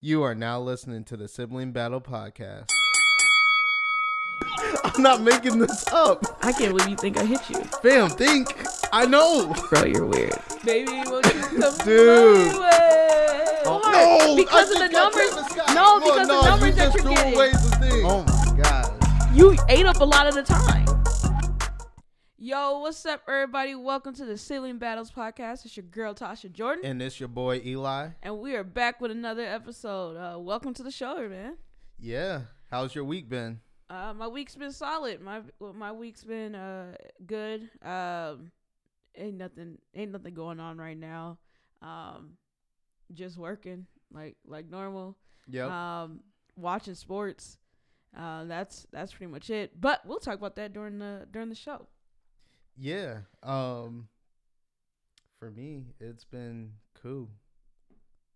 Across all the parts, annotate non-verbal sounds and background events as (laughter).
You are now listening to the Sibling Battle Podcast. (laughs) I'm not making this up. I can't believe you think I hit you. Fam, think. I know. Bro, you're weird. Baby, won't you come Dude. my way? Oh, no, because I of the numbers. Travis No, because no, the numbers you that just you're threw getting. away the thing. Oh my god. You ate up a lot of the time. Yo, what's up, everybody? Welcome to the Sibling Battles podcast. It's your girl Tasha Jordan, And it's your boy Eli. and we are back with another episode. Uh, welcome to the show, man. Yeah. How's your week been? Uh, my week's been solid. My well, my week's been uh good. Um, ain't nothing ain't nothing going on right now. Um, just working like like normal. Yeah. Um, watching sports. Uh, that's that's pretty much it. But we'll talk about that during the during the show. Yeah. Um for me, it's been cool.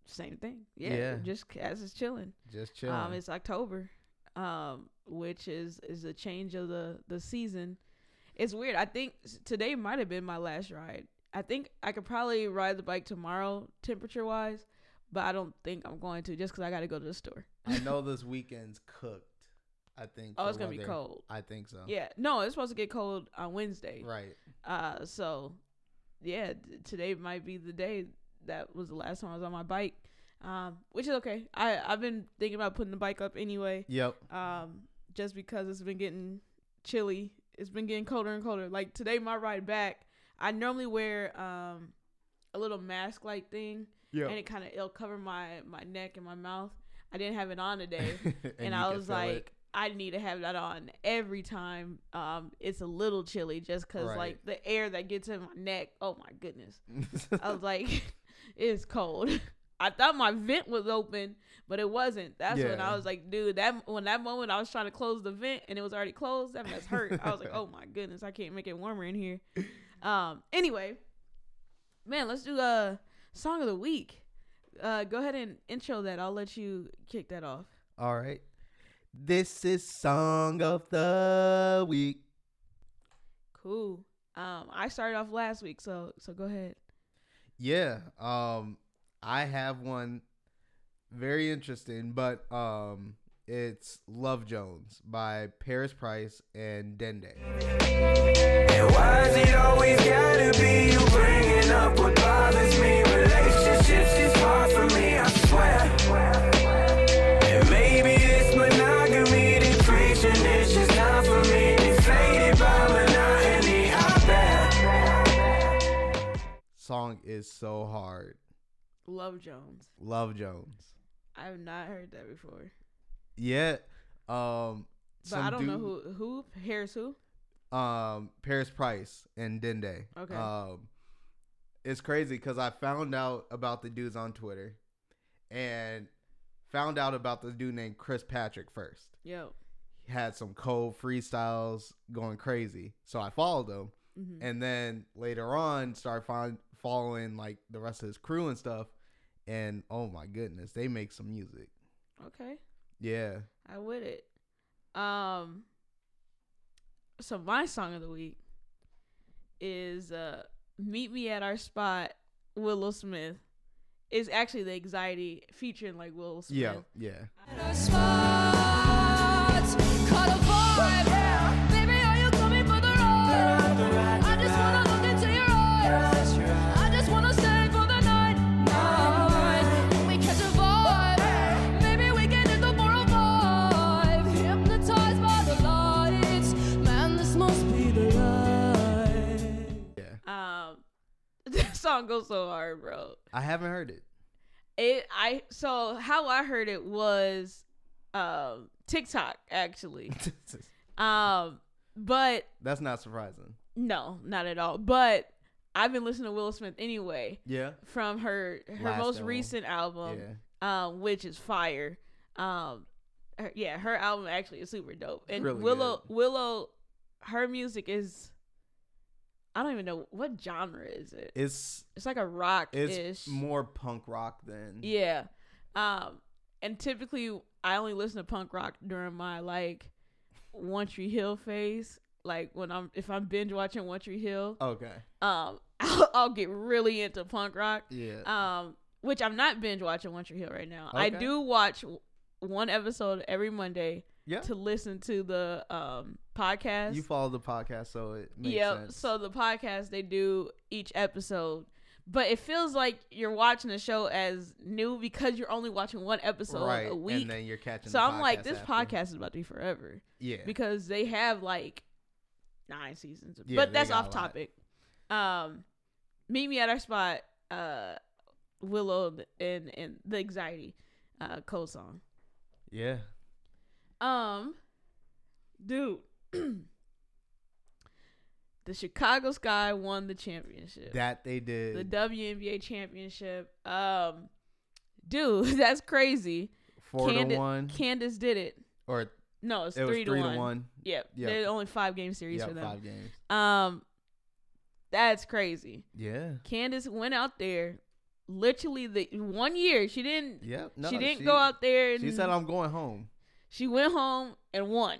Same thing. Yeah. Yeah. Just as it's chilling. Just chilling. Um, it's October, um, which is is a change of the the season. It's weird. I think today might have been my last ride. I think I could probably ride the bike tomorrow, temperature wise, but I don't think I'm going to just because I got to go to the store. I know (laughs) this weekend's cooked. I think. Oh, it's gonna be cold. I think so. Yeah, no, it's supposed to get cold on Wednesday. Right. Uh, so yeah, t- today might be the day. That was the last time I was on my bike. Um, which is okay. I I've been thinking about putting the bike up anyway. Yep. um, just because it's been getting chilly. It's been getting colder and colder. Like today, my ride back, I normally wear um a little mask like thing, Yep. and it kind of it'll cover my my neck and my mouth. I didn't have it on today, (laughs) and, and I was like, it. I need to have that on every time. Um, it's a little chilly just because Right. like the air that gets in my neck. Oh my goodness. I was (laughs) like, (laughs) it's cold. I thought my vent was open, but it wasn't. That's when I was like, dude, that when that moment I was trying to close the vent and it was already closed, that mess hurt. I was like, oh my (laughs) goodness, I can't make it warmer in here. Um, anyway, man, let's do a song of the week. Uh, go ahead and intro that. I'll let you kick that off. All right. This is song of the week. Cool. Um, I started off last week, so so go ahead. Yeah. Um I have one very interesting, but um it's Love Jones by Paris Price and Dende. And is so hard. Love Jones. Love Jones. I have not heard that before, Yeah. Um but I don't know who who Harris who. um Paris Price and Dende. Okay. Um it's crazy cuz I found out about the dudes on Twitter and found out about this dude named Chris Patrick first. Yo. He had some cold freestyles going crazy. So I followed him hmm and then later on started find, following like the rest of his crew and stuff and oh my goodness, they make some music. Okay. Yeah. I with it. Um. So my song of the week is uh "Meet Me at Our Spot." Willow Smith is actually the anxiety featuring like Will Smith. Yeah, yeah. Yeah. Song goes so hard, bro. I haven't heard it. It I so how I heard it was um TikTok actually. (laughs) Um, but That's not surprising. no, not at all. But I've been listening to Willow Smith anyway Yeah. from her her Last most album. recent album. yeah. um, which is fire. Um, her, yeah, her album actually is super dope. And Really Willow, Willow, her music is, I don't even know what genre is it. It's It's like a rock it's ish. more punk rock than Yeah. Um, and typically I only listen to punk rock during my like One Tree Hill phase. Like when I'm if I'm binge watching One Tree Hill, Okay. um, (laughs) I'll, I'll get really into punk rock. Yeah. Um, which I'm not binge watching One Tree Hill right now. I do watch one episode every Monday Yeah. to listen to the um podcast. You follow the podcast, so it makes Yep. sense. So the podcast they do each episode, but it feels like you're watching the show as new because you're only watching one episode right, a week. and then you're catching. So I'm like, this after. podcast is about to be forever Yeah. because they have like nine seasons. Yeah, but that's off topic. Um, meet me at our spot. Uh, Willow and and the anxiety, uh, cold song. yeah. Um, dude, (clears throat) the Chicago Sky won the championship. That they did. the WNBA championship. Um, dude, (laughs) that's crazy. four Candi- to one, Candace did it. or No, it's it was three, three to, to one. one. Yep. Yep. There's only five game series Yeah, for them. five games. Um, that's crazy. Yeah. Candace went out there, literally the one year. She didn't. Yep. No, she didn't go out there. And She said, "I'm going home." She went home and won.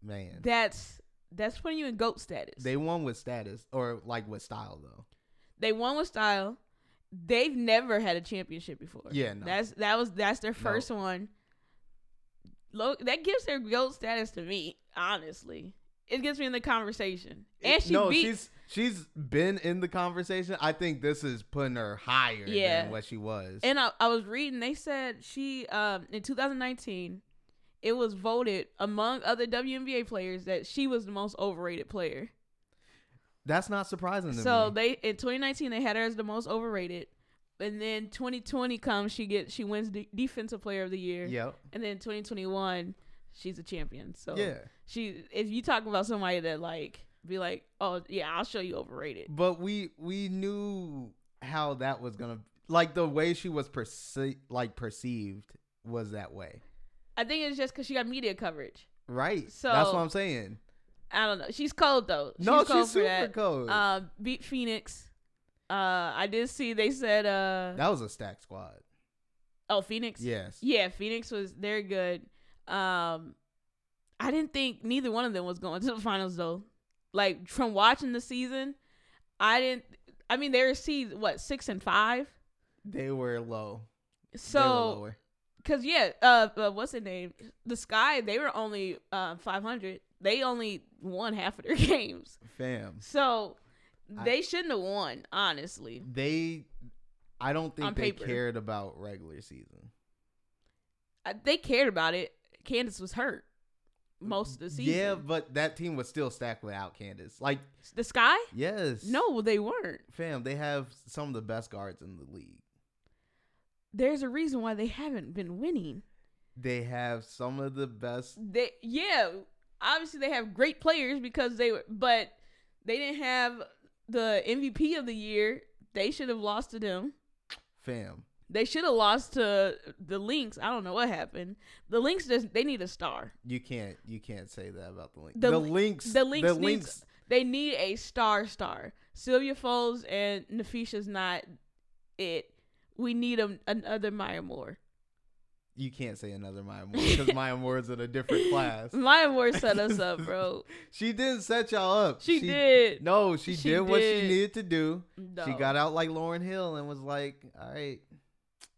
Man, That's that's putting you in goat status. they won with status or like with style though. They won with style. They've never had a championship before. Yeah, no. That's that was that's their first one. Lo- that gives their goat status to me, honestly. It gets me in the conversation. And she no, beat she's she's been in the conversation. I think this is putting her higher Yeah. than what she was. and I, I was reading they said she um in 2019 it was voted among other WNBA players that she was the most overrated player. That's not surprising to So me. they in 2019 they had her as the most overrated. And then 2020 comes, she gets she wins the defensive player of the year. Yep. And then 2021, she's a champion. So Yeah. she if you talk about somebody that like be like, oh yeah, I'll show you overrated. But we we knew how that was gonna like the way she was perce- like perceived was that way. I think it's just because she got media coverage. Right. So that's what I'm saying. I don't know. She's cold though. No, she's cold she's for super that. cold. Uh, beat Phoenix. Uh, I did see they said uh that was a stack squad. oh Phoenix. Yes. Yeah, Phoenix was they're good. Um, I didn't think neither one of them was going (laughs) to the finals though. Like from watching the season, I didn't. I mean, they were seed what six and five. They were low. So, lower. Cause yeah, uh, uh, what's the name? The Sky. They were only uh five hundred. They only won half of their (laughs) games. fam. So I- they shouldn't have won, honestly. They I don't think On they paper. cared about regular season. Uh, They cared about it. Candace was hurt most of the season. Yeah, but that team was still stacked without Candace. Like, the Sky? yes. No, they weren't. Fam, they have some of the best guards in the league. There's a reason why they haven't been winning. They have some of the best They yeah, obviously they have great players because they were, but they didn't have the MVP of the year. They should have lost to them. fam. They should have lost to the Lynx. I don't know what happened. The Lynx just they need a star. You can't you can't say that about the Lynx. The The, Lynx the Lynx the needs- Lynx They need a star star. Sylvia Fowles and Napheesa's not it. We need a, another Maya Moore. you can't say another Maya Moore because (laughs) Maya Moore is in a different class. Maya Moore set us up, (laughs) bro. She didn't set y'all up. She, did. No, she, She did, what she needed to do. She got out like Lauryn Hill and was like, "All right,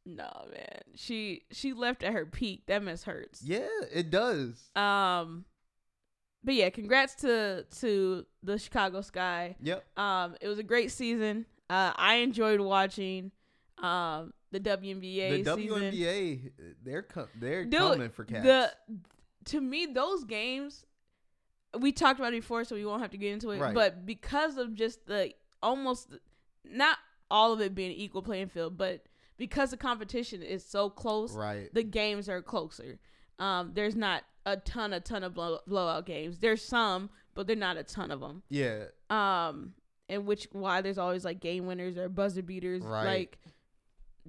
No, man. She she left at her peak. That mess hurts. yeah, it does." Um but yeah, congrats to to the Chicago Sky. Yep. Um it was a great season. Uh I enjoyed watching um the WNBA The season. WNBA, they're com- they're Dude, coming for cats. The to me those games we talked about it before so we won't have to get into it, Right. but because of just the almost not all of it being equal playing field, but because the competition is so close, right. the games are closer. Um, there's not a ton, a ton of blow, blowout games. There's some, but they're not a ton of them. yeah. Um, and which why there's always like game winners or buzzer beaters, Right. like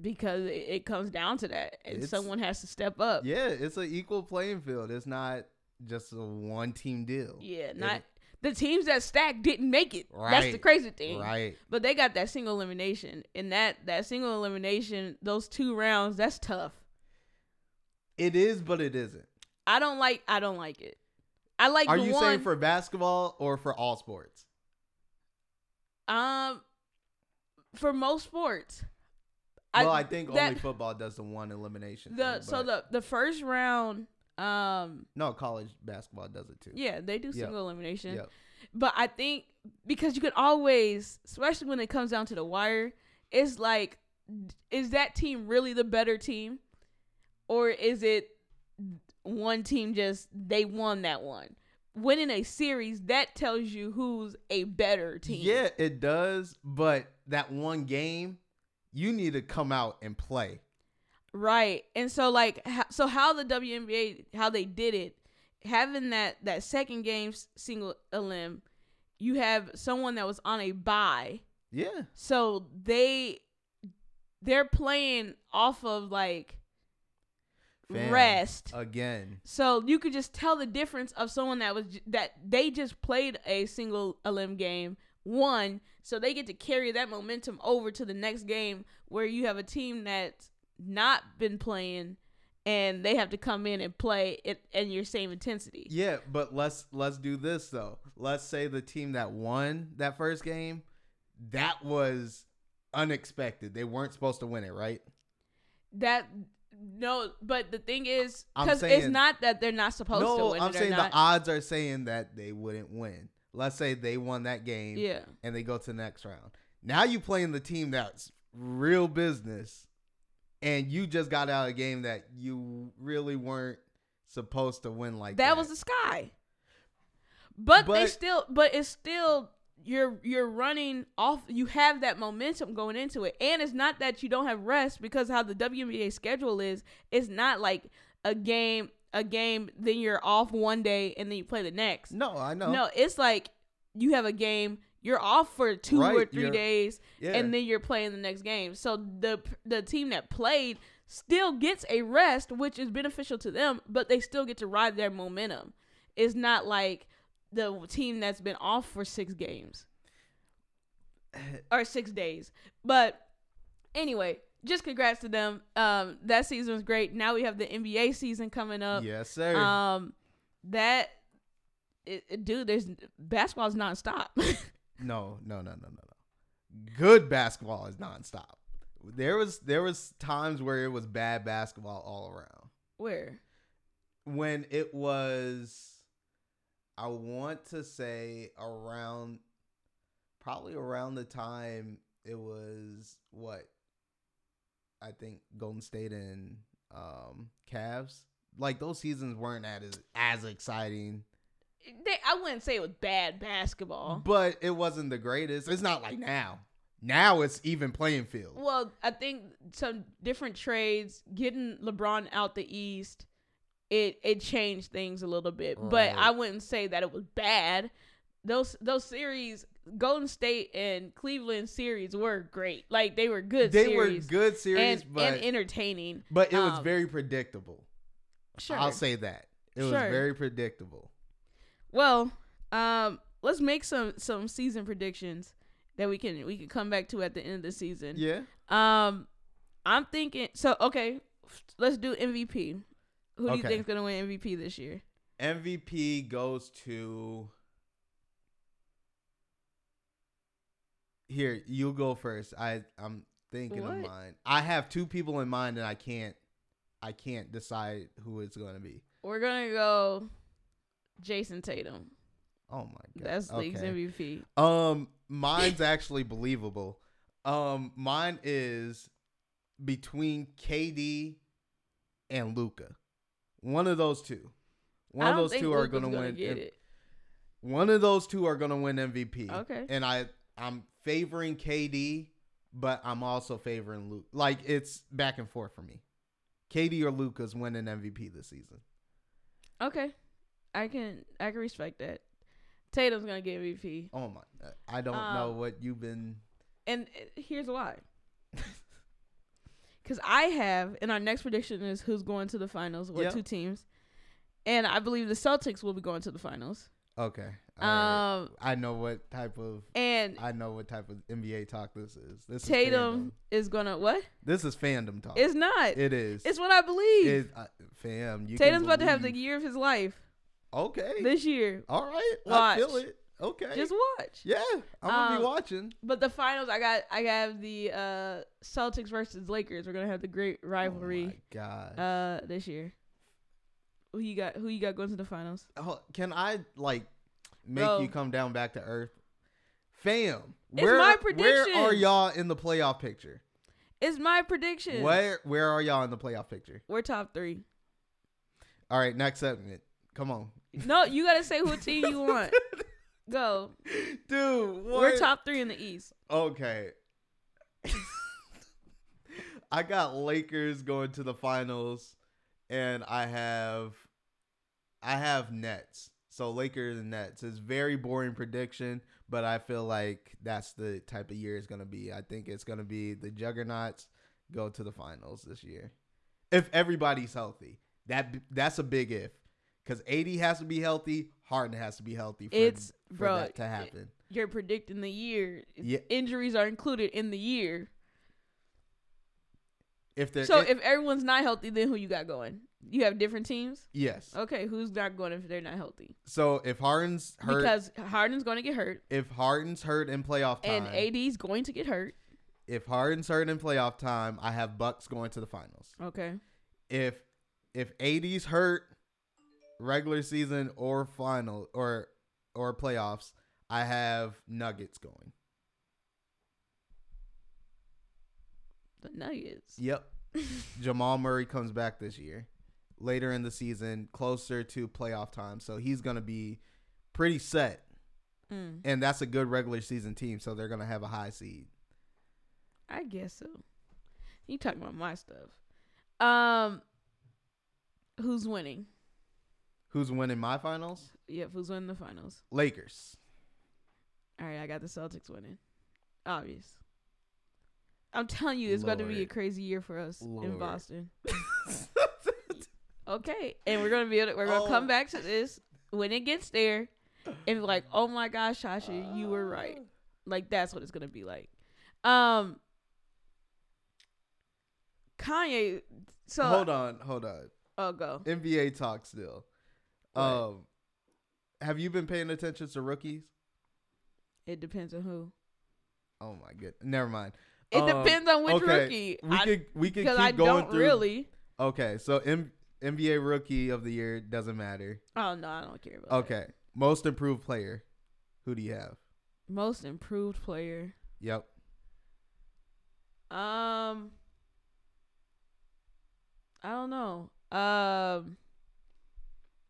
because it, it comes down to that, and It's- someone has to step up. Yeah, it's an equal playing field. It's not just a one team deal. Yeah, It- not the teams that stacked didn't make it. Right, That's the crazy thing. right. But they got that single elimination, and that that single elimination, those two rounds, that's tough. It is, but it isn't. I don't like. I don't like it. I like. Are you one, saying for basketball or for all sports? Um, for most sports, well, I think that- only football does the one elimination. the thing, so the the first round, um, no college basketball does it too. yeah, they do Yep. single elimination. Yep. But I think because you can always, especially when it comes down to the wire, it's like, is that team really the better team, or is it one team just they won that one? Winning a series that tells you who's a better team. Yeah, it does. But that one game, you need to come out and play. Right. And so like so how the WNBA how they did it having that that second game single elim you have someone that was on a bye. Yeah. So they they're playing off of like Fam, rest. again. So you could just tell the difference of someone that was that they just played a single elim game, won, so they get to carry that momentum over to the next game where you have a team that's not been playing and they have to come in and play it in your same intensity. Yeah, but let's let's do this though. Let's say the team that won that first game, that was unexpected. They weren't supposed to win it, right? That no, but the thing is, because it's not that they're not supposed to no, win I'm it or saying not. the odds are saying that they wouldn't win. Let's say they won that game yeah, and they go to the next round. Now you playing the team that's real business and you just got out of a game that you really weren't supposed to win like that. that was the sky. But, they still, but it's still you're you're running off. You have that momentum going into it, and it's not that you don't have rest because how the WNBA schedule is. It's not like a game, a game, then you're off one day and then you play the next. No, I know. No, it's like you have a game. You're off for two or 3 days, Yeah. and then you're playing the next game. So the the team that played still gets a rest, which is beneficial to them, but they still get to ride their momentum. It's not like the team that's been off for six games (sighs) or six days. But anyway, just congrats to them. Um, that season was great. Now we have the NBA season coming up. yes, sir. Um, that it, it- dude, there's basketball's nonstop. (laughs) No, no, no, no, no, no. Good basketball is nonstop. There was there was times where it was bad basketball all around. Where? When it was I want to say around probably around the time it was what I think Golden State and um Cavs. Like those seasons weren't as as exciting. They, I wouldn't say it was bad basketball. But it wasn't the greatest. It's not like now. Now it's even playing field. Well, I think some different trades, getting LeBron out the East, it it changed things a little bit. But I wouldn't say that it was bad. Those those series, Golden State and Cleveland series were great. Like they were good. they series were good series, and, but and entertaining. but it was um, very predictable. Sure. I'll say that it was very predictable. Well, um, let's make some some season predictions that we can we can come back to at the end of the season. Yeah. Um, I'm thinking. So okay, let's do MVP. Who do you Okay. think's gonna win MVP this year? MVP goes to. Here, you go first. I I'm thinking of mine. I have two people in mind, and I can't I can't decide who it's going to be. We're gonna go Jayson Tatum. Oh my god, That's league's Okay. MVP. Um, mine's actually believable. Um, mine is between KD and Luka. One of those two. One of those two are Luka's gonna, gonna win. get M- it. One of those two are gonna win MVP. Okay. And I I'm favoring KD, but I'm also favoring Luke. Like it's back and forth for me. KD or Luka's winning MVP this season. Okay, I can I can respect that. Tatum's gonna get MVP, Oh my! I don't know Um, what you've been. and uh, here's why. (laughs) Because I have, and our next prediction is who's going to the finals. What Yeah. two teams? And I believe the Celtics will be going to the finals. Okay. right. Um, I know what type of and I know what type of NBA talk this is. This is Tatum fandom. is gonna what? This is fandom talk. It's not. it is. It's what I believe. It, uh, fam, you Tatum's about to have the year of his life Okay. this year. All right. I feel Watch. it. Okay. Just watch. yeah, I'm gonna Um, be watching. But the finals, I got I have the uh, Celtics versus Lakers. We're gonna have the great rivalry Oh my god. uh, this year. Who you got? Who you got going to the finals? Oh, can I like make Bro. you come down back to earth, fam? It's where, my Where are y'all in the playoff picture? It's my prediction. Where Where are y'all in the playoff picture? We're top three. All right, next segment. Come on, No, you gotta say what team you (laughs) want. Go. dude. What? We're top three in the East. Okay. (laughs) I got Lakers going to the finals, and I have, I have Nets. So Lakers and Nets is very boring prediction, but I feel like that's the type of year it's gonna be. I think it's gonna be the Juggernauts go to the finals this year, if everybody's healthy. That that's a big if, because AD has to be healthy, Harden has to be healthy for, It's- for bro, that to happen. You're predicting the year. Yeah. Injuries are included in the year. If they're So it- if everyone's not healthy, then who you got going? You have different teams. yes, Okay, who's not going if they're not healthy? So if Harden's hurt, Because Harden's going to get hurt, if Harden's hurt in playoff time, and AD's going to get hurt. if Harden's hurt in playoff time, I have Bucks going to the finals. Okay. If if AD's hurt, regular season or final or or playoffs, I have Nuggets going. The Nuggets. Yep. (laughs) Jamal Murray comes back this year, later in the season, closer to playoff time, so he's gonna be pretty set, Mm, and that's a good regular season team, so they're gonna have a high seed. I guess so. You talking about my stuff? Um, who's winning? Who's winning my finals? Yep, who's winning the finals? Lakers. All right, I got the Celtics winning. Obvious. I'm telling you, it's about to be a crazy year for us in Boston. (laughs) Okay, and we're gonna be able to, we're gonna come Oh. back to this when it gets there, and be like, oh my gosh, Sasha, you were right. Like that's what it's gonna be like. Um, Kanye. So hold on, hold on. Oh, go. NBA talk still. What? Um, have you been paying attention to rookies? It depends on who. Oh my good. Never mind. It Um, depends on which okay, rookie. We I, could we could because keep I going don't through. really. Okay, so M- NBA rookie of the year doesn't matter. Oh no, I don't care about. that. Okay, most improved player. Who do you have? Most improved player. Yep. Um, I don't know. Um,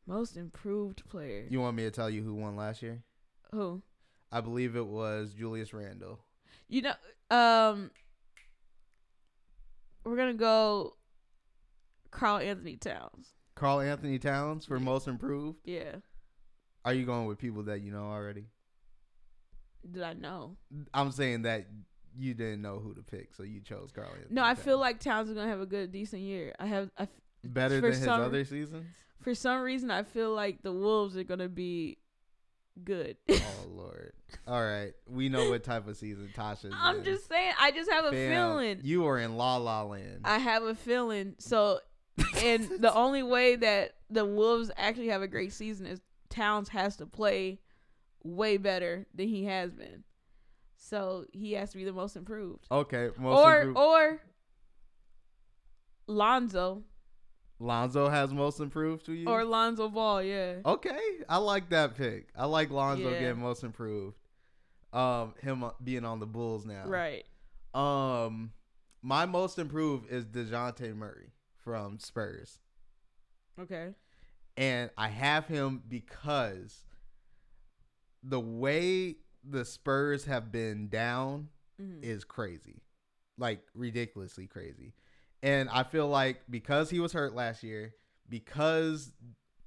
most improved player. You want me to tell you who won last year? Who? I believe it was Julius Randle. You know. Um, we're gonna go. Karl Anthony Towns. Karl Anthony Towns for most improved. Yeah. Are you going with people that you know already? Did I know? I'm saying that you didn't know who to pick, so you chose Karl Anthony. No, I Towns. feel like Towns is gonna have a good, decent year. I have. I, f- better than his some- other seasons. for some reason, I feel like the Wolves are gonna be good. (laughs) oh Lord! All right, we know what type of season Tasha's. I'm in. just saying. I just have a Fam, feeling. you are in La La Land. I have a feeling. So, and (laughs) the only way that the Wolves actually have a great season is Towns has to play way better than he has been. So he has to be the most improved. okay, most or improved. or Lonzo Lonzo has most improved to you. or Lonzo Ball, yeah. okay, I like that pick. I like Lonzo Yeah. getting most improved. Um, him uh, being on the Bulls now. Right. Um, my most improved is Dejounte Murray from Spurs. Okay. and I have him because the way the Spurs have been down Mhm. is crazy, like ridiculously crazy. And I feel like because he was hurt last year, because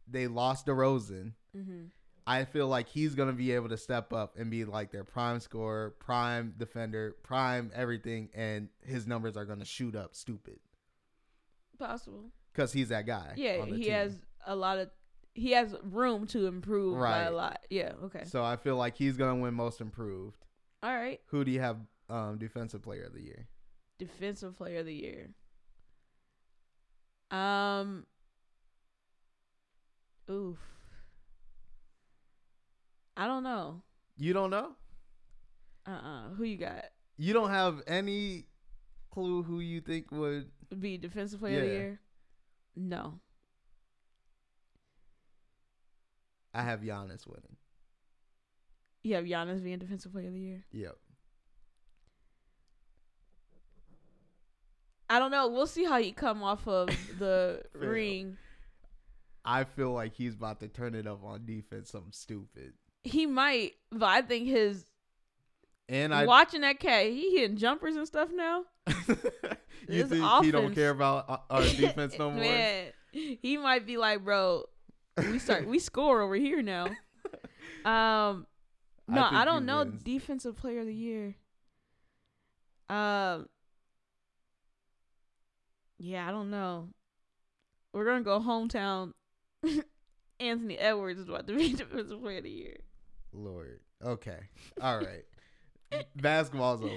they lost DeRozan, Mhm. I feel like he's gonna be able to step up and be like their prime scorer, prime defender, prime everything, and his numbers are gonna shoot up stupid Possible. because he's that guy. Yeah, he team. has a lot of he has room to improve by a lot. Yeah, okay. So I feel like he's gonna win most improved. All right. Who do you have um defensive player of the year? Defensive player of the year. Um Oof. I don't know. You don't know? Uh uh Who you got? You don't have any clue who you think would Be defensive player of the year? No. I have Giannis winning. You have Giannis being defensive player of the year. Yep. I don't know. We'll see how he come off of (laughs) the ring. I feel like he's about to turn it up on defense something stupid. He might, but I think his And I watching that cat, he hitting jumpers and stuff now. (laughs) You think he don't care about uh, our (laughs) defense no more? Man, he might be like, bro, we start we score over here now. Um, no, I, think don't know wins. defensive player of the year. Um, yeah, I don't know. We're gonna go hometown. (laughs) Anthony Edwards is about to (laughs) be defensive player of the year. Lord. Okay. All right. (laughs) Basketball's over.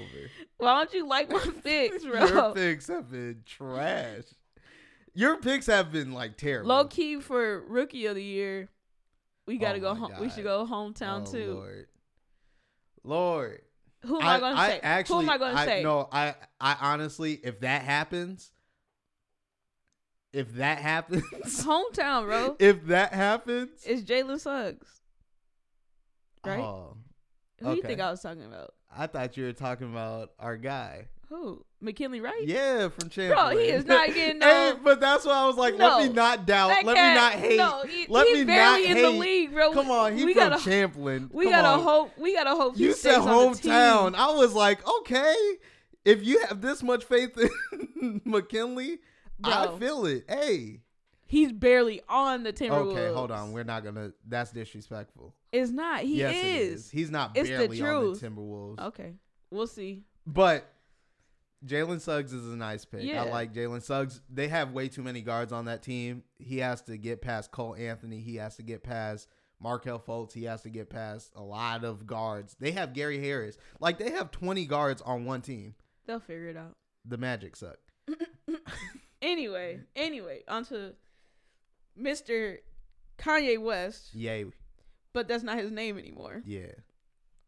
Why don't you like my picks, Your bro? picks have been trash. Your picks have been like terrible. Low key for rookie of the year, we gotta Oh go. home. We should go hometown Oh, too. Lord. Lord. Who am I, gonna say? actually, Who am I gonna say? No, I, I honestly, if that happens, if that happens, (laughs) Hometown, bro. (laughs) if that happens, It's Jalen Suggs. Right? Oh, Who you think I was talking about? I thought you were talking about our guy. Who? McKinley, right? Yeah, from Champlin. Bro, he is not (laughs) getting hey, no. but that's why I was like, No. let me not doubt. Let cat- me not hate. No, he, let he's me barely not in hate. the league, bro. Come on, he we from gotta, Champlin. We Come gotta on. hope. We gotta hope. You said on the team. hometown. I was like, okay, if you have this much faith in McKinley, I feel it. Hey, He's barely on the Timberwolves. okay, hold on. We're not gonna. That's disrespectful. It's not. He yes, is. He's not It's the barely on the Timberwolves, Okay, we'll see. but. Jalen Suggs is a nice pick. Yeah. I like Jalen Suggs. They have way too many guards on that team. He has to get past Cole Anthony. He has to get past Markelle Fultz. He has to get past a lot of guards. They have Gary Harris. Like they have 20 guards on one team. They'll figure it out. The Magic suck. Anyway, anyway, onto Mr. Kanye West, Yay. but that's not his name anymore, Yeah.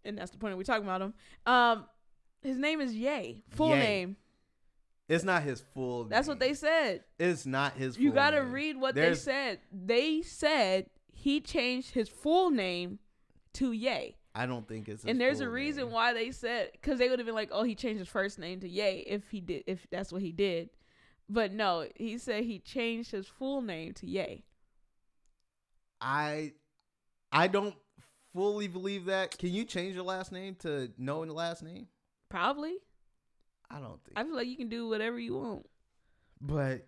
and that's the point we're talking about him. Um, his name is Ye. Full Ye. name. It's not his full That's what they said. It's not his full You got to name. read what There's- they said. They said he changed his full name to Ye. I don't think it's and there's a reason name. why they said because they would have been like, oh, he changed his first name to Ye if he did if that's what he did. But no, he said he changed his full name to Ye. I I don't fully believe that. Can you change your last name to knowing the last name? Probably. I don't think. I feel like you can do whatever you want. but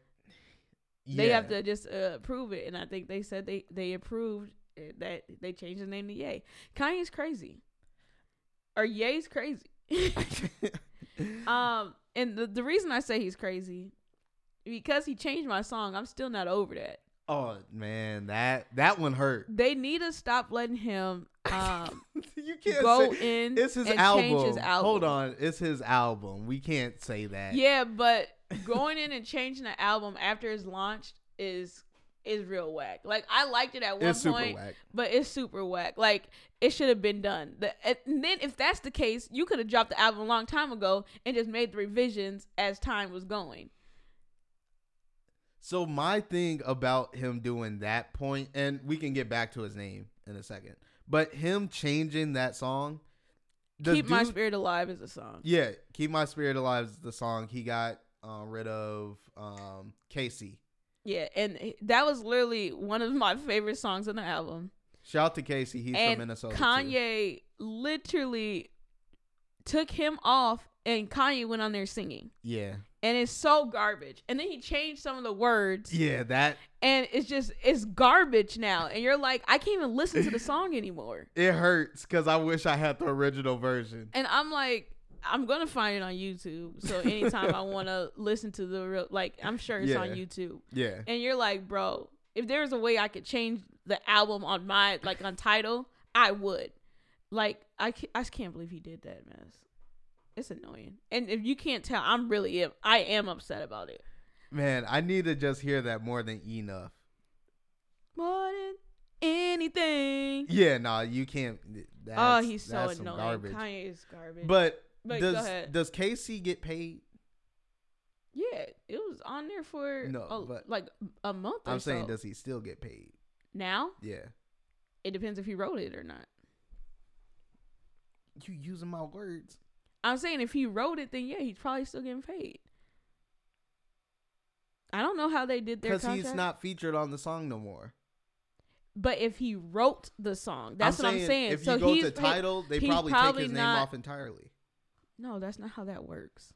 They have to just uh, approve it, and I think they said they they approved that they changed the name to Ye. Kanye's crazy, or Ye's crazy. (laughs) (laughs) um, and the the reason I say he's crazy because he changed my song. I'm still not over that. oh man, that that one hurt. They need to stop letting him um (laughs) you can't go say in it's his and album. change his album. Hold on, it's his album. We can't say that. Yeah, but (laughs) going in and changing the album after it's launched is is real whack. Like I liked it at one it's point, but it's super whack. Like it should have been done. The, and then if that's the case, you could have dropped the album a long time ago and just made the revisions as time was going. So my thing about him doing that point, and we can get back to his name in a second, but him changing that song, Keep my spirit alive is a song. Yeah, keep my spirit alive is the song he got uh, rid of. Um, KayCyy. Yeah, and that was literally one of my favorite songs on the album. Shout out to KayCyy. He's and from Minnesota. too. Kanye literally took him off, and Kanye went on there singing, Yeah, and it's so garbage. And then he changed some of the words, yeah, that and it's just it's garbage now. And you're like, I can't even listen to the song anymore. (laughs) it hurts because I wish I had the original version. And I'm like, I'm gonna find it on YouTube. So anytime I want to (laughs) listen to the real, like, I'm sure it's on YouTube. Yeah, And you're like, bro, if there's a way I could change the album on my like on title, I would. Like, I I just can't believe he did that, man. It's annoying. And if you can't tell, I'm really am- I am upset about it. man, I need to just hear that more than enough. More than anything. Yeah, nah, you can't. That's, oh, he's so annoying. Garbage. Kanye is garbage. But, But does does KayCyy get paid? yeah, it was on there for No, a- but- like a month I'm saying, so. does he still get paid? now Yeah. it depends if he wrote it or not. You using my words? I'm saying if he wrote it, then yeah, he's probably still getting paid. I don't know how they did their Because he's not featured on the song no more. but if he wrote the song, that's what I'm saying. If so you go he's to Tidal, they probably, probably take his name off entirely. No, that's not how that works.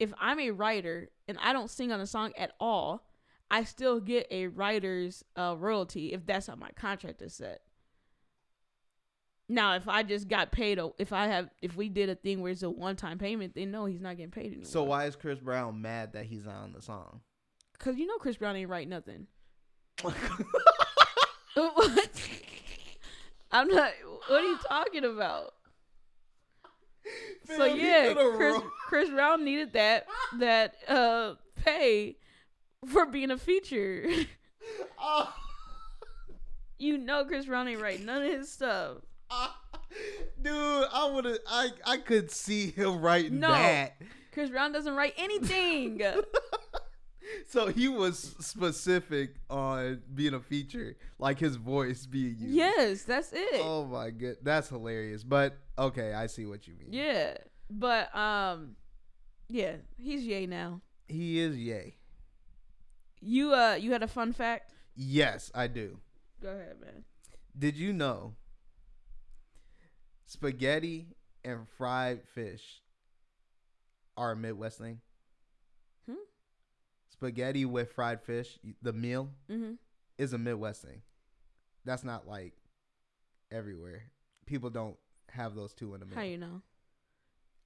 If I'm a writer and I don't sing on a song at all, I still get a writer's uh, royalty if that's how my contract is set. Now, if I just got paid, a- if I have, if we did a thing where it's a one-time payment, then no, he's not getting paid anymore. So why is Chris Brown mad that he's not on the song? Cause you know Chris Brown ain't write nothing. (laughs) (laughs) What? I'm not. What are you talking about? so yeah, Chris, Chris Brown needed that that uh pay for being a feature. (laughs) Oh. you know Chris Brown ain't write none of his stuff. (laughs) Dude, I would have. I I could see him writing No. that. Chris Brown doesn't write anything. (laughs) So he was specific on being a feature, like his voice being used. yes, that's it. Oh my god, that's hilarious. But okay, I see what you mean. Yeah, but um, yeah, he's yay now. he is yay. You uh, you had a fun fact. Yes, I do. Go ahead, man. Did you know spaghetti and fried fish are a Midwest thing? Hmm? Spaghetti with fried fish, the meal, Mm-hmm. is a Midwest thing. That's not like everywhere. People don't have those two in the meal. How you know?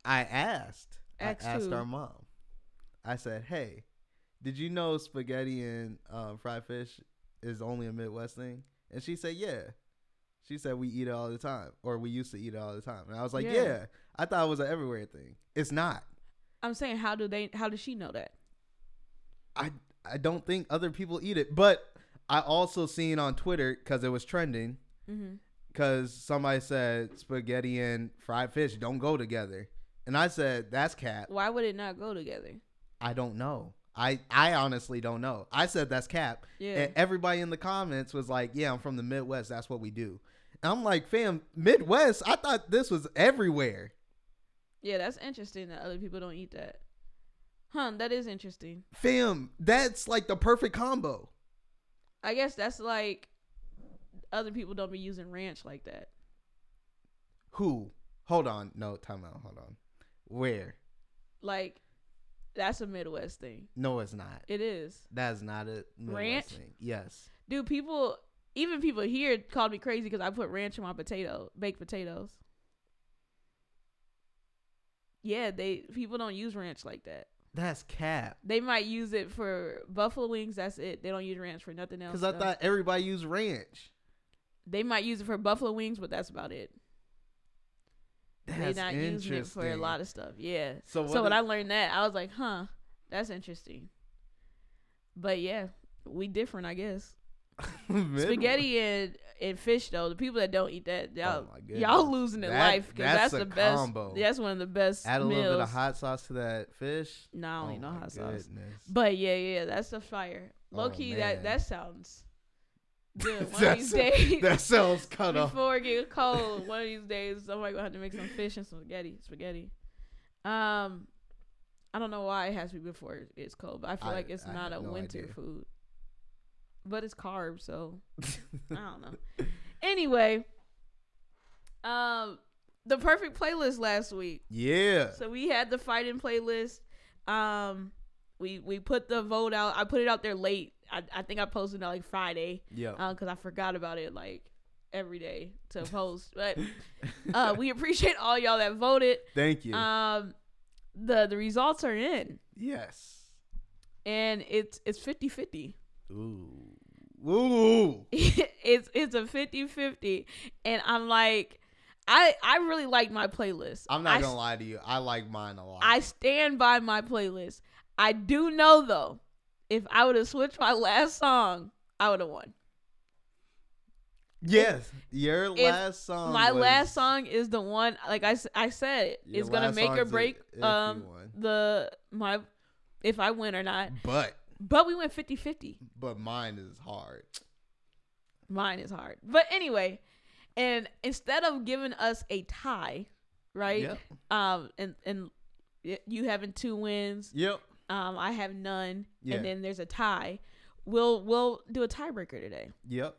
I asked. I asked who? our mom. I said, "Hey, did you know spaghetti and um, fried fish is only a Midwest thing?" And she said, "Yeah." She said we eat it all the time, or we used to eat it all the time. And I was like, Yeah. "Yeah." I thought it was an everywhere thing. It's not. I'm saying, how do they? How does she know that? I I don't think other people eat it, but I also seen on Twitter because it was trending Mm-hmm. because somebody said spaghetti and fried fish don't go together, and I said that's cap. Why would it not go together? I don't know. I I honestly don't know. I said that's cap. Yeah. And everybody in the comments was like, "Yeah, I'm from the Midwest. That's what we do." And I'm like, "Fam, Midwest? I thought this was everywhere." Yeah, that's interesting that other people don't eat that. Huh? That is interesting. Fam, that's like the perfect combo. I guess that's like other people don't be using ranch like that. Who? Hold on. No, time out. Hold on. Where? Like that's a Midwest thing. No, it's not. It is. That's not a Midwest Ranch? thing. Yes. Dude, people even people here called me crazy because I put ranch in my potato, baked potatoes. Yeah, they people don't use ranch like that. That's cap. They might use it for buffalo wings. That's it. They don't use ranch for nothing else. Because I though. thought everybody used ranch. they might use it for buffalo wings, but that's about it. They're not using it for a lot of stuff. Yeah. So So, what when is- I learned that, I was like, huh, that's interesting. But yeah, we different, I guess. (laughs) Spaghetti and, and fish though, the people that don't eat that, y'all, Oh y'all losing in That- life because that's that's, the best. combo. That's one of the best Add a meals. little bit of hot sauce to that fish. No, I don't Oh no my hot sauce. But yeah, yeah, that's the fire. Low Oh, key, man. that that sounds good. (laughs) One of these days, (laughs) that sounds cut off. before it gets cold, one of these days, somebody gonna have to make some fish and some spaghetti. Spaghetti. Um, I don't know why it has to be before it's cold, but I feel I- like it's I not a no winter idea. food. But it's carbs, so (laughs) I don't know. Anyway, um, the perfect playlist last week. yeah. So we had the fighting playlist. Um, we we put the vote out. I put it out there late. I, I think I posted it like Friday. Yeah. Um, because I forgot about it like every day to (laughs) post. But uh, we appreciate all y'all that voted. Thank you. Um, the the results are in, yes. and it's it's 50-50. Ooh. Ooh. (laughs) it's it's a 50-50. and I'm like, I I really like my playlist. I'm not I gonna lie to you. I like mine a lot. I stand by my playlist. I do know though, if I would have switched my last song, I would have won. Yes, your If last song. My was- last song is the one like I, I said it's gonna make or break um the my if I win or not. But But we went 50-50. but mine is hard. Mine is hard. But anyway, and instead of giving us a tie, right? Yep. Um and and you having two wins, Yep. um I have none Yeah. and then there's a tie. We'll we'll do a tiebreaker today. Yep.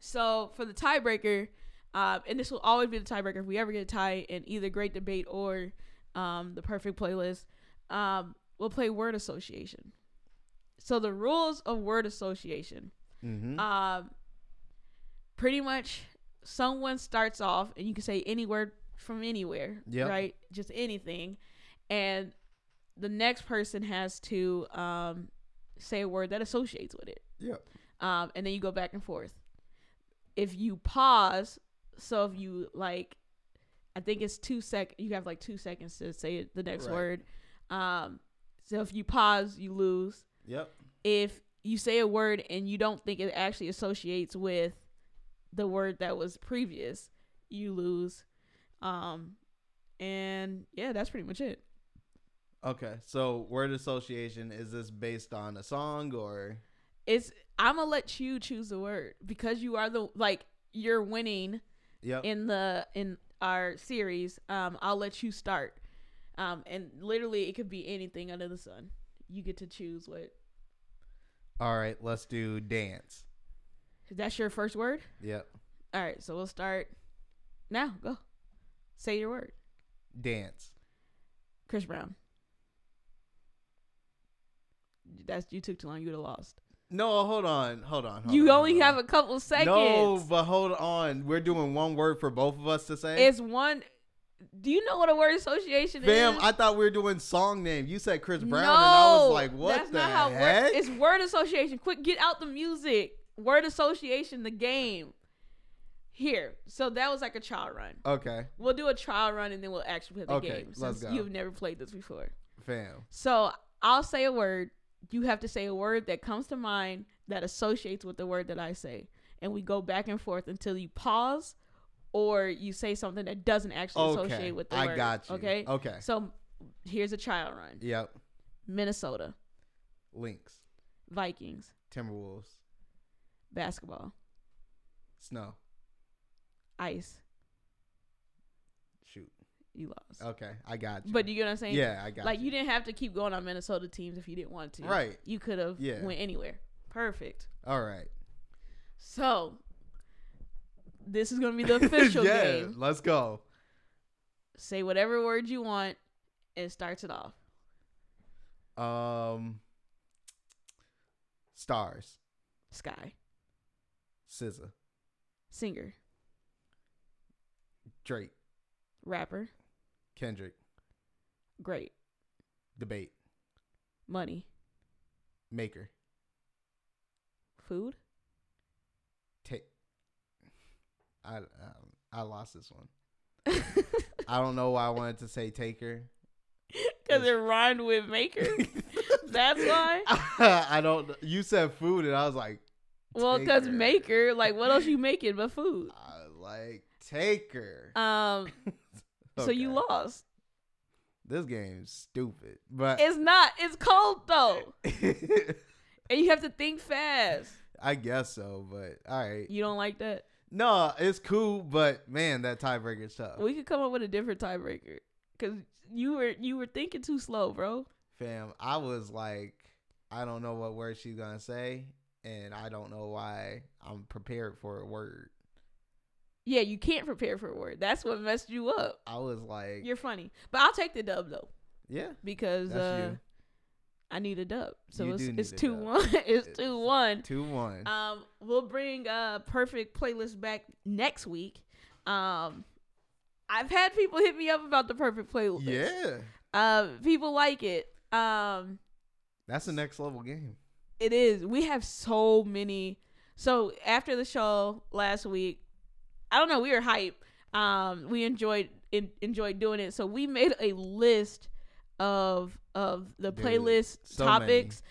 So for the tiebreaker, uh, and this will always be the tiebreaker if we ever get a tie in either great debate or um, the perfect playlist, um, we'll play word association. So the rules of word association, Mm-hmm. um, pretty much someone starts off and you can say any word from anywhere, Yep. right? Just anything, and the next person has to um, say a word that associates with it yep. um, and then you go back and forth. If you pause, so if you like, I think it's two sec. You have like two seconds to say the next Right. word. Um, so if you pause, you lose. Yep. If you say a word and you don't think it actually associates with the word that was previous, you lose. Um, and yeah, that's pretty much it. Okay. So word association is this based on a song or? It's I'm gonna let you choose the word because you are the like you're winning. Yep. in the in our series um i'll let you start um and literally it could be anything under the sun you get to choose what All right. Let's do dance. that's your first word Yep. all right so we'll start now go say your word Dance. chris brown that's you took too long you would have lost No, hold on. Hold on. hold you on, only have on. a couple seconds No, but hold on. We're doing one word for both of us to say. it's one do you know what a word association Fam, is Bam, I thought we were doing song name. You said Chris Brown, no, and I was like, "What that's the not how heck?" Word, it's word association. Quick, get out the music. Word association, the game. Here, so that was like a trial run. okay, We'll do a trial run and then we'll actually play the Okay, game let's since go. you've never played this before. fam. So I'll say a word. You have to say a word that comes to mind that associates with the word that I say, and we go back and forth until you pause, or you say something that doesn't actually Okay, associate with the I word. got you. Okay. Okay. So here's a trial run. Yep. Minnesota Lynx, Vikings Timberwolves, basketball Snow. ice. Shoot. You lost. Okay, I got you. But you get what I'm saying? yeah, I got Like you. you didn't have to keep going on Minnesota teams if you didn't want to. Right. You could have Yeah. went anywhere. Perfect. All right. So this is gonna be the (laughs) official yeah, game. let's go. Say whatever word you want. It starts it off. Um, stars, Sky. SZA, Singer. Drake, Rapper. Kendrick, Great. debate, Money. maker, Food. take. I um, I lost this one. (laughs) I don't know why I wanted to say taker. Because it rhymed with maker. (laughs) That's why. (laughs) I don't. You said food, and I was like, Well, because maker, like what else you making but food? I like taker. Um, so you lost. This game's stupid, but It's not. It's cold though, and you have to think fast. I guess so. But all right, You don't like that? No, it's cool. But man, that tiebreaker's tough. We could come up with a different tiebreaker because you were you were thinking too slow, bro. Fam, I was like, I don't know what word she's gonna say, and I don't know why I'm prepared for a word. Yeah, you can't prepare for a word. That's what messed you up. I was like, You're funny, but I'll take the dub though yeah, because uh. I need a dub. So You it's it's two dub. one. (laughs) it's It's two one. two one. Um, we'll bring a perfect playlist back next week. Um, I've had people hit me up about the perfect playlist. yeah, Um, people like it. Um, that's the next level game. it is. We have so many. So after the show last week, I don't know. We were hype. Um, we enjoyed en- enjoyed doing it. So we made a list of of the Dude, playlist so topics.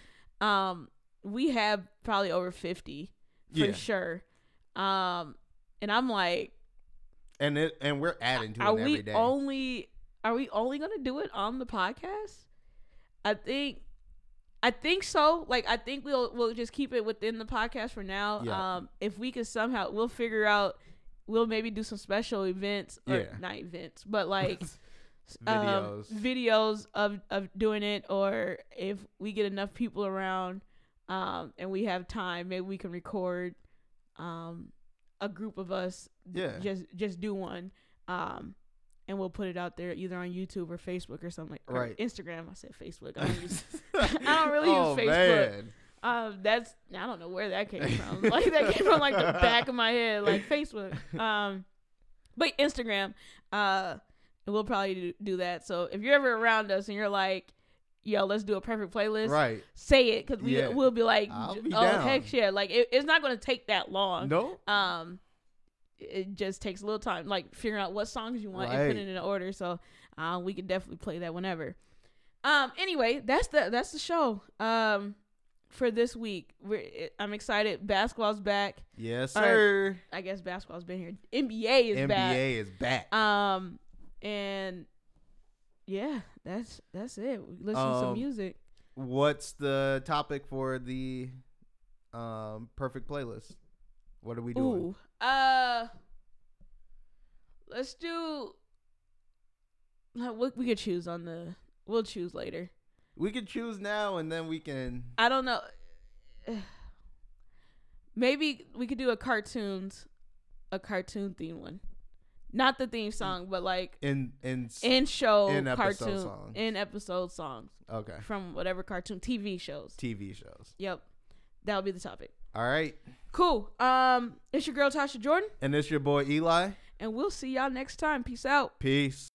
Um, we have probably over fifty for Yeah. sure. Um, and I'm like, and it and we're adding to are it we every day. only are we only gonna do it on the podcast? I think I think so. Like I think we'll we'll just keep it within the podcast for now. Yeah. Um if we could somehow we'll figure out we'll maybe do some special events or Yeah. not events, but like (laughs) (laughs) um, Videos. videos of of doing it or if we get enough people around um and we have time, maybe we can record um a group of us Yeah. just just do one um and we'll put it out there either on YouTube or Facebook or something like or Right. Instagram. I said Facebook. I (laughs) don't, use, (laughs) I don't really oh, use Facebook. Man. Um, that's I don't know where that came from. (laughs) like that came from like the back of my head, like Facebook. Um, but Instagram. Uh, and we'll probably do, do that. So if you're ever around us and you're like, "Yo, let's do a perfect playlist," Right. say it because we Yeah. we'll be like, I'll "Oh be down. heck yeah!" Like it, it's not gonna take that long. No. Um, it just takes a little time, like figuring out what songs you want and putting it in order. So, uh, we can definitely play that whenever. Um, anyway, that's the that's the show. Um, for this week, we're I'm excited. Basketball's back. Yes, right. sir. I guess basketball's been here. NBA is NBA back. NBA is back. Um, and yeah, that's that's it. We listen to some Um, music. What's the topic for the um perfect playlist? What are we doing? Ooh, uh, let's do. uh, We we could choose on the. We'll choose later. We could choose now and then we can I don't know. (sighs) Maybe we could do a cartoons, a cartoon theme one, not the theme song, but like in in in show In episode cartoon songs. in episode songs okay from whatever cartoon TV shows. TV shows. Yep, that'll be the topic. All right. Cool. Um, it's your girl Tasha Jordan, And it's your boy Eli. and we'll see y'all next time. Peace out. Peace.